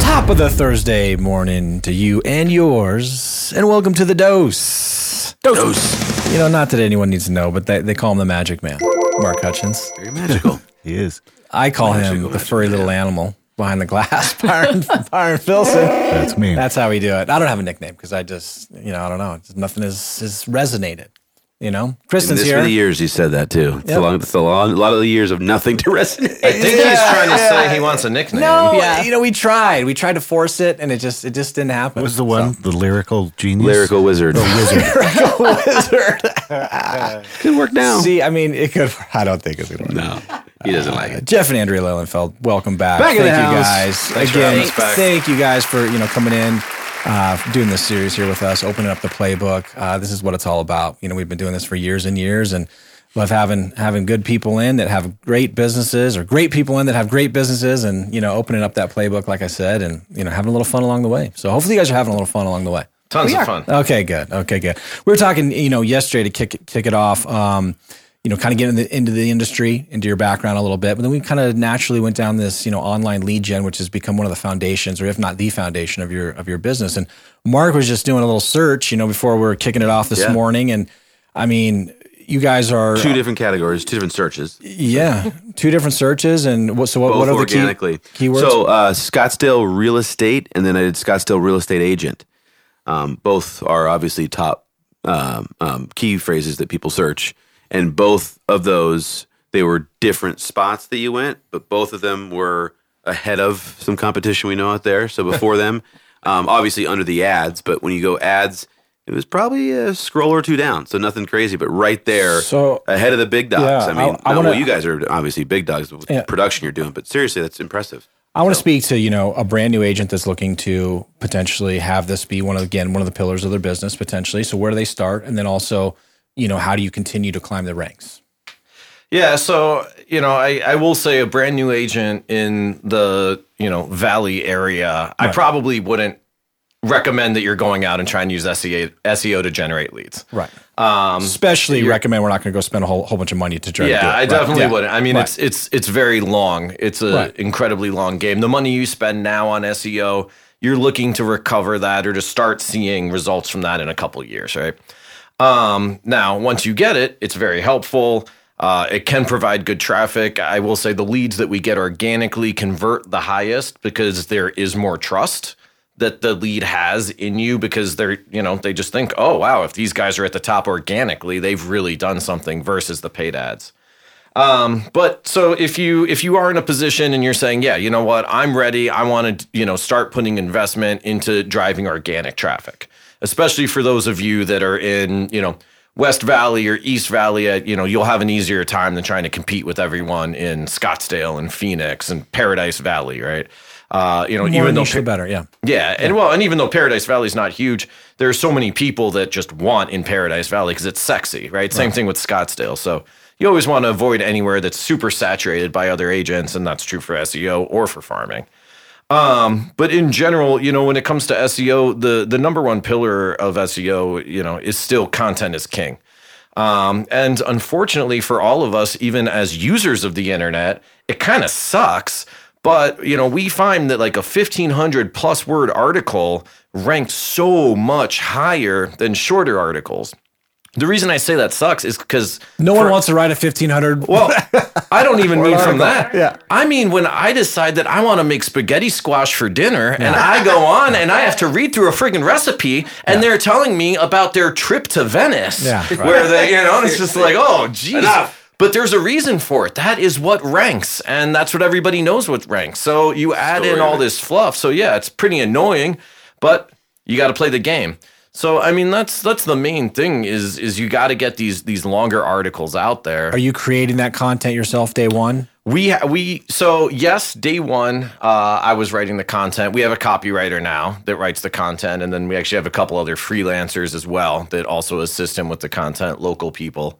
Top of the Thursday morning to you and yours, and welcome to the dose. Dose. You know, not that anyone needs to know, but they, they call him the Magic Man, Mark Hutchins. Very magical. He is. I call him Magical, the magical furry little animal behind the glass, Byron, Byron Filson. That's me. That's how we do it. I don't have a nickname because I just, you know, I don't know. Nothing has, has resonated. You know, And Kristen's this here. many years, he said that too. It's, Yep. a, long, it's a, long, a lot of the years of nothing to resonate. I think he's trying to say he wants a nickname. No, Yeah. you know, we tried. We tried to force it, and it just, it just didn't happen. What was the one? The lyrical genius? Lyrical wizard. The wizard. lyrical wizard? Could work now. See, I mean, it could. I don't think it's gonna work. no, he doesn't like it. Uh, Jeff and Andrea Lilienfeld, welcome back. Back in thank the you house. guys Thanks again. having us back. Thank you guys for you know coming in, uh, doing this series here with us, opening up the playbook. Uh, this is what it's all about. You know, we've been doing this for years and years, and love having having good people in that have great businesses, or great people in that have great businesses, and you know, opening up that playbook, like I said, and you know, having a little fun along the way. So hopefully, you guys are having a little fun along the way. Tons of fun. Okay, good. Okay, good. We were talking, you know, yesterday to kick it- kick it off. Um, you know, kind of getting the, into the industry, into your background a little bit, but then we kind of naturally went down this, you know, online lead gen, which has become one of the foundations, or if not the foundation of your of your business. And Mark was just doing a little search, you know, before we were kicking it off this Yeah. morning, and I mean, you guys are Two different categories, two different searches. yeah, two different searches, and what? So what? Both what are the key keywords? So uh, Scottsdale real estate, and then I did Scottsdale real estate agent. Um, both are obviously top um, um, key phrases that people search, and both of those they were different spots that you went, but both of them were ahead of some competition we know out there. So before them, um, obviously under the ads, but when you go ads. It was probably a scroll or two down, so nothing crazy, but right there, So- ahead of the big dogs. Yeah, I mean, I- I wanna- well, you guys are obviously big dogs with Yeah. production you're doing, but seriously, that's impressive. I want to speak to you know a brand new agent that's looking to potentially have this be one of again one of the pillars of their business potentially. So where do they start, and then also you know how do you continue to climb the ranks? Yeah, so you know, I, I will say a brand new agent in the you know Valley area, I probably wouldn't recommend that you're going out and trying to use SEO SEO to generate leads. Right. Um, Especially recommend we're not going to go spend a whole, whole bunch of money to try to. Yeah, I Right. definitely Yeah. wouldn't. I mean, Right. it's it's it's very long. It's an Right. incredibly long game. The money you spend now on SEO, you're looking to recover that or to start seeing results from that in a couple of years, right? Um, now, once you get it, it's very helpful. Uh, it can provide good traffic. I will say the leads that we get organically convert the highest because there is more trust that the lead has in you because they're, you know, they just think, oh, wow, if these guys are at the top organically, they've really done something versus the paid ads. Um, but so if you if you are in a position and you're saying, yeah, you know what, I'm ready. I want to you know start putting investment into driving organic traffic, especially for those of you that are in you know West Valley or East Valley. uh, You know you'll have an easier time than trying to compete with everyone in Scottsdale and Phoenix and Paradise Valley, right? Uh, you know, More even though the better. Yeah. yeah, and well, and even though Paradise Valley is not huge, there are so many people that just want in Paradise Valley because it's sexy, right? Same thing with Scottsdale. So you always want to avoid anywhere that's super saturated by other agents, and that's true for SEO or for farming. Um, but in general, you know, when it comes to SEO, the the number one pillar of SEO, you know, is still content is king. Um, and unfortunately for all of us, even as users of the internet, it kind of sucks. But you know, we find that like a fifteen hundred plus word article ranked so much higher than shorter articles. The reason I say that sucks is because No one wants to ride a fifteen hundred. well, I don't even mean from that. Yeah. I mean when I decide that I want to make spaghetti squash for dinner and I go on and I have to read through a friggin' recipe and they're telling me about their trip to Venice. Yeah. Where they, you know, it's just like, oh, geez. Enough. But there's a reason for it. That is what ranks, and that's what everybody knows what ranks. So you add in all ranks. this fluff. So yeah, it's pretty annoying, but you got to play the game. So I mean, that's that's the main thing is is you got to get these these longer articles out there. Are you creating that content yourself day one? We ha- we so yes, day one, uh, I was writing the content. We have a copywriter now that writes the content, and then we actually have a couple other freelancers as well that also assist him with the content, local people.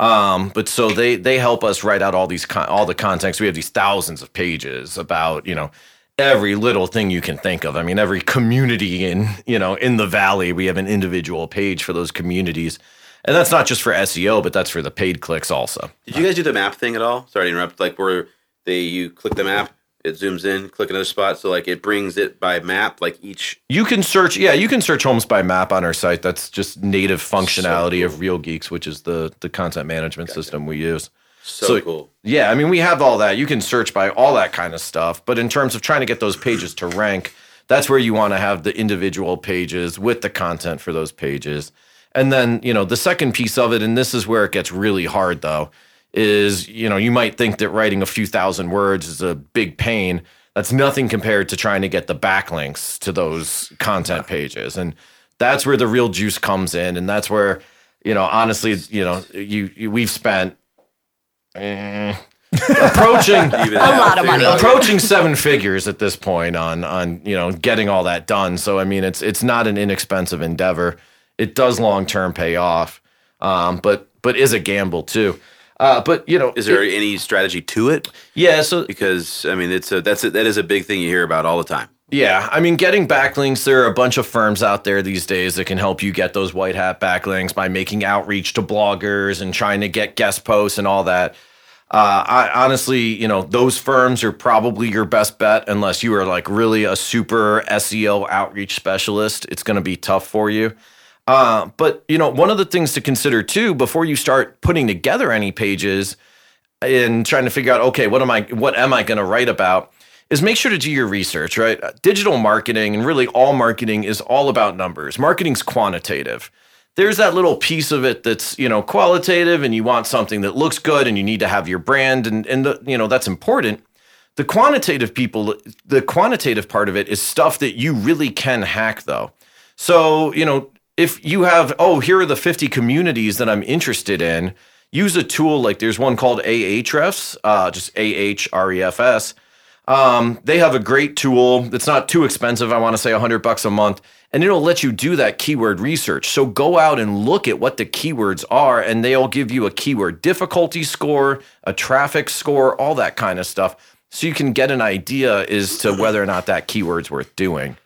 Um, but so they they help us write out all these con- all the context. We have these thousands of pages about you know every little thing you can think of. I mean, every community in you know in the valley, we have an individual page for those communities, and that's not just for SEO, but that's for the paid clicks also. Did you guys do the map thing at all? Sorry to interrupt. Like where they you click the map it zooms in, click another spot. So like it brings it by map, like each. You can search, yeah, you can search homes by map on our site. That's just native functionality cool. of Real Geeks, which is the the content management system we use. So, So- cool. Yeah, I mean, we have all that. You can search by all that kind of stuff. But in terms of trying to get those pages to rank, that's where you want to have the individual pages with the content for those pages. And then, you know, the second piece of it, and this is where it gets really hard though, is, you know, you might think that writing a few thousand words is a big pain. That's nothing compared to trying to get the backlinks to those content pages. And that's where the real juice comes in. And that's where, you know, honestly, you know, you, you we've spent eh, approaching Even A lot of money. approaching seven figures at this point on on you know getting all that done. So I mean, it's it's not an inexpensive endeavor. It does long term pay off, um, but but is a gamble too. Uh, but you know, Is there it- any strategy to it? yeah. So Because I mean, it's a that's a, that is a big thing you hear about all the time. Yeah, I mean, getting backlinks, there are a bunch of firms out there these days that can help you get those white hat backlinks by making outreach to bloggers and trying to get guest posts and all that. Uh, I honestly, you know, those firms are probably your best bet unless you are like really a super SEO outreach specialist. It's going to be tough for you. Uh, but you know, one of the things to consider too before you start putting together any pages and trying to figure out, okay, what am I, what am I going to write about? Is make sure to do your research, right? Uh, Digital marketing and really all marketing is all about numbers. Marketing's quantitative. There's that little piece of it that's you know qualitative, and you want something that looks good, and you need to have your brand, and and the, you know that's important. The quantitative people, the quantitative part of it is stuff that you really can hack, though. So, you know, if you have, oh, here are the 50 communities that I'm interested in, use a tool like there's one called Ahrefs, uh, just A H R E F S. Um, they have a great tool that's not too expensive. I want to say 100 bucks a month, and it'll let you do that keyword research. So go out and look at what the keywords are, and they'll give you a keyword difficulty score, a traffic score, all that kind of stuff. So you can get an idea as to whether or not that keyword's worth doing.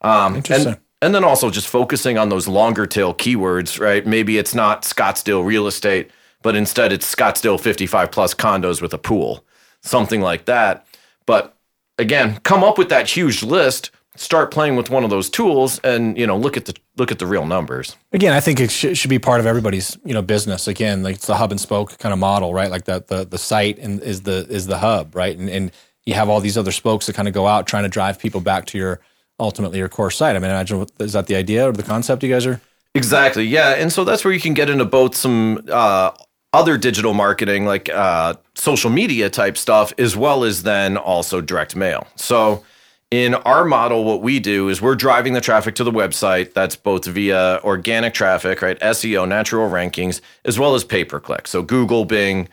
Um, Interesting. And, and then also just focusing on those longer tail keywords, right? Maybe it's not Scottsdale real estate, but instead it's Scottsdale 55 plus condos with a pool, something like that. But again, come up with that huge list, start playing with one of those tools and, you know, look at the look at the real numbers. Again, I think it sh- should be part of everybody's you know business. Again, like it's the hub and spoke kind of model, right? Like that the the site and is the is the hub, right? And and you have all these other spokes that kind of go out trying to drive people back to your ultimately your core site. I mean, imagine is that the idea or the concept you guys are? Exactly. Yeah. And so that's where you can get into both some uh, other digital marketing, like uh, social media type stuff, as well as then also direct mail. So in our model, what we do is we're driving the traffic to the website. That's both via organic traffic, right? SEO, natural rankings, as well as pay per click. So Google, Bing.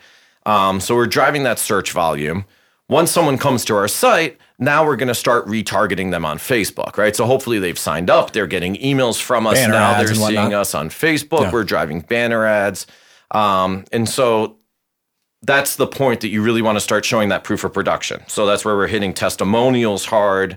Um, so we're driving that search volume. Once someone comes to our site, now we're going to start retargeting them on Facebook, right? So hopefully they've signed up, they're getting emails from us Banner now, they're seeing us on Facebook, Yeah. we're driving banner ads. Um, and so that's the point that you really want to start showing that proof of production. So that's where we're hitting testimonials hard.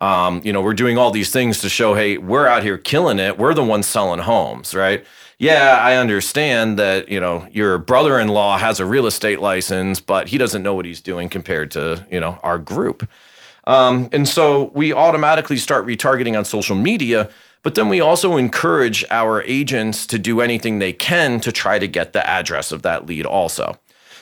Um, you know, we're doing all these things to show, hey, we're out here killing it. We're the ones selling homes, right? Yeah, I understand that, you know, your brother in law has a real estate license, but he doesn't know what he's doing compared to, you know, our group. Um, and so we automatically start retargeting on social media, but then we also encourage our agents to do anything they can to try to get the address of that lead also.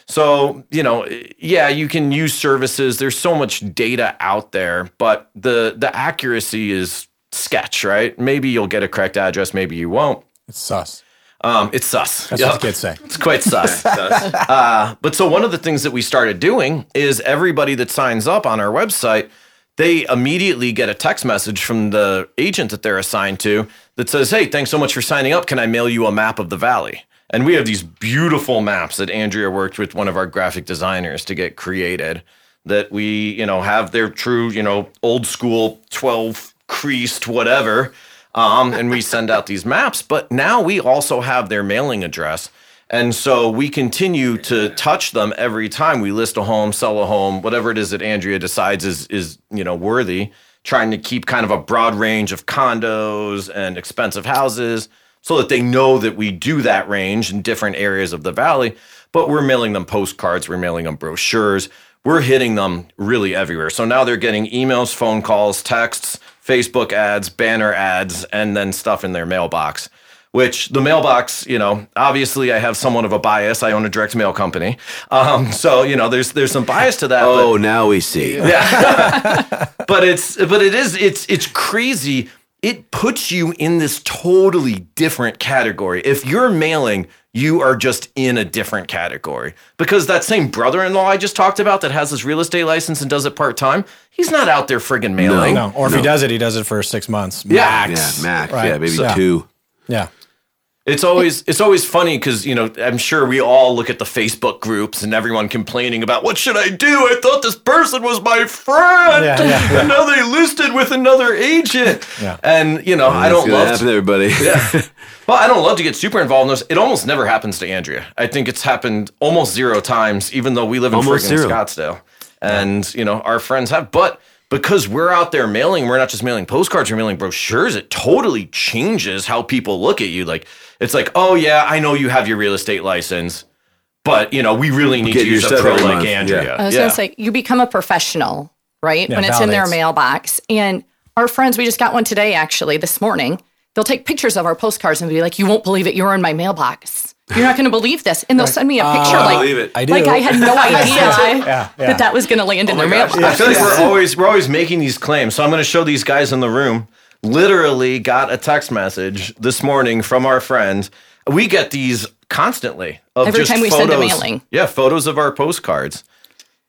So, you know, yeah, you can use services. There's so much data out there, but the the accuracy is sketch, right? Maybe you'll get a correct address, maybe you won't. It's sus. Um, it's sus. That's Yep. what kids say. It's quite sus. uh, but so one of the things that we started doing is everybody that signs up on our website, they immediately get a text message from the agent that they're assigned to that says, "Hey, thanks so much for signing up. Can I mail you a map of the valley?" And we have these beautiful maps that Andrea worked with one of our graphic designers to get created. That we, you know, have their true, you know, old school twelve creased whatever um, and we send out these maps. But now we also have their mailing address. And so we continue to touch them every time we list a home, sell a home, whatever it is that Andrea decides is is you know worthy. Trying to keep kind of a broad range of condos and expensive houses, so that they know that we do that range in different areas of the valley. But we're mailing them postcards, we're mailing them brochures, we're hitting them really everywhere. So now they're getting emails, phone calls, texts, Facebook ads, banner ads, and then stuff in their mailbox. Which the mailbox, you know, obviously I have somewhat of a bias. I own a direct mail company, um, so you know, there's there's some bias to that. but- Oh, now we see. Yeah. but it's but it is it's it's crazy it puts you in this totally different category if you're mailing you are just in a different category because that same brother-in-law i just talked about that has his real estate license and does it part-time he's not out there friggin' mailing No, or if he does it, he does it for six months. Yeah. max. Yeah, max. Right. Yeah, maybe So- two. Yeah. It's always it's always funny because you know I'm sure we all look at the Facebook groups and everyone complaining about what should I do? I thought this person was my friend, Yeah, yeah, yeah. and now they listed with another agent. Yeah. And you know I don't gonna love happen, everybody. Well, I don't love to get super involved in this. It almost never happens to Andrea. I think it's happened almost zero times, even though we live in Almost freaking zero. Scottsdale. And, you know, our friends have. But because we're out there mailing, we're not just mailing postcards, we're mailing brochures, it totally changes how people look at you. Like, it's like, oh, yeah, I know you have your real estate license, but, you know, we really need Get to use a your stuff pro like month. Andrea. Yeah. I was Yeah. going to say, you become a professional, right? Yeah, when it's in their mailbox. And our friends, we just got one today, actually, this morning. They'll take pictures of our postcards and be like, you won't believe it. You're in my mailbox. You're not going to believe this. And they'll send me a picture like, believe it. I do. like I had no idea Yeah, yeah. that that was going to land in oh their mailbox. I feel like we're always we're always making these claims. So I'm going to show these guys in the room. Literally got a text message this morning from our friend. We get these constantly of Every just time we photos. send a mailing. Yeah, photos of our postcards.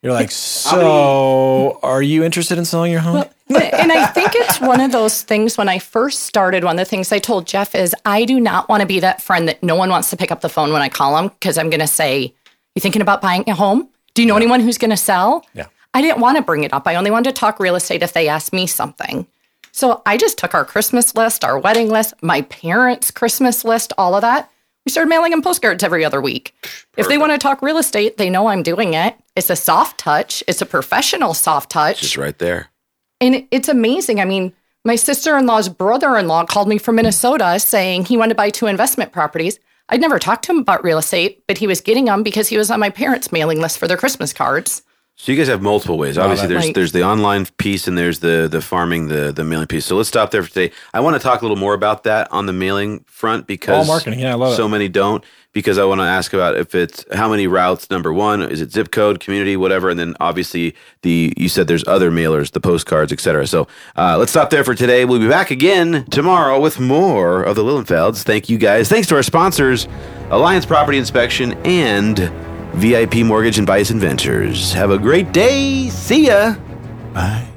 You're like, so are you interested in selling your home? and I think it's one of those things when I first started, one of the things I told Jeff is I do not want to be that friend that no one wants to pick up the phone when I call them because I'm going to say, You thinking about buying a home? Do you know anyone who's going to sell? Yeah. I didn't want to bring it up. I only wanted to talk real estate if they asked me something. So I just took our Christmas list, our wedding list, my parents' Christmas list, all of that. We started mailing them postcards every other week. If they want to talk real estate, they know I'm doing it. It's a soft touch, it's a professional soft touch. Just right there. And it's amazing. I mean, my sister in law's brother in law called me from Minnesota saying he wanted to buy two investment properties. I'd never talked to him about real estate, but he was getting them because he was on my parents' mailing list for their Christmas cards. So you guys have multiple ways. Obviously, there's Like- there's the online piece and there's the the farming, the the mailing piece. So let's stop there for today. I want to talk a little more about that on the mailing front because All marketing. Yeah, I love it. so many don't. Because I want to ask about if it's how many routes. Number one, is it zip code, community, whatever, and then obviously the you said there's other mailers, the postcards, etc. So uh, let's stop there for today. We'll be back again tomorrow with more of the Lilienfelds. Thank you guys. Thanks to our sponsors, Alliance Property Inspection and VIP Mortgage and Bison Ventures. Have a great day. See ya. Bye.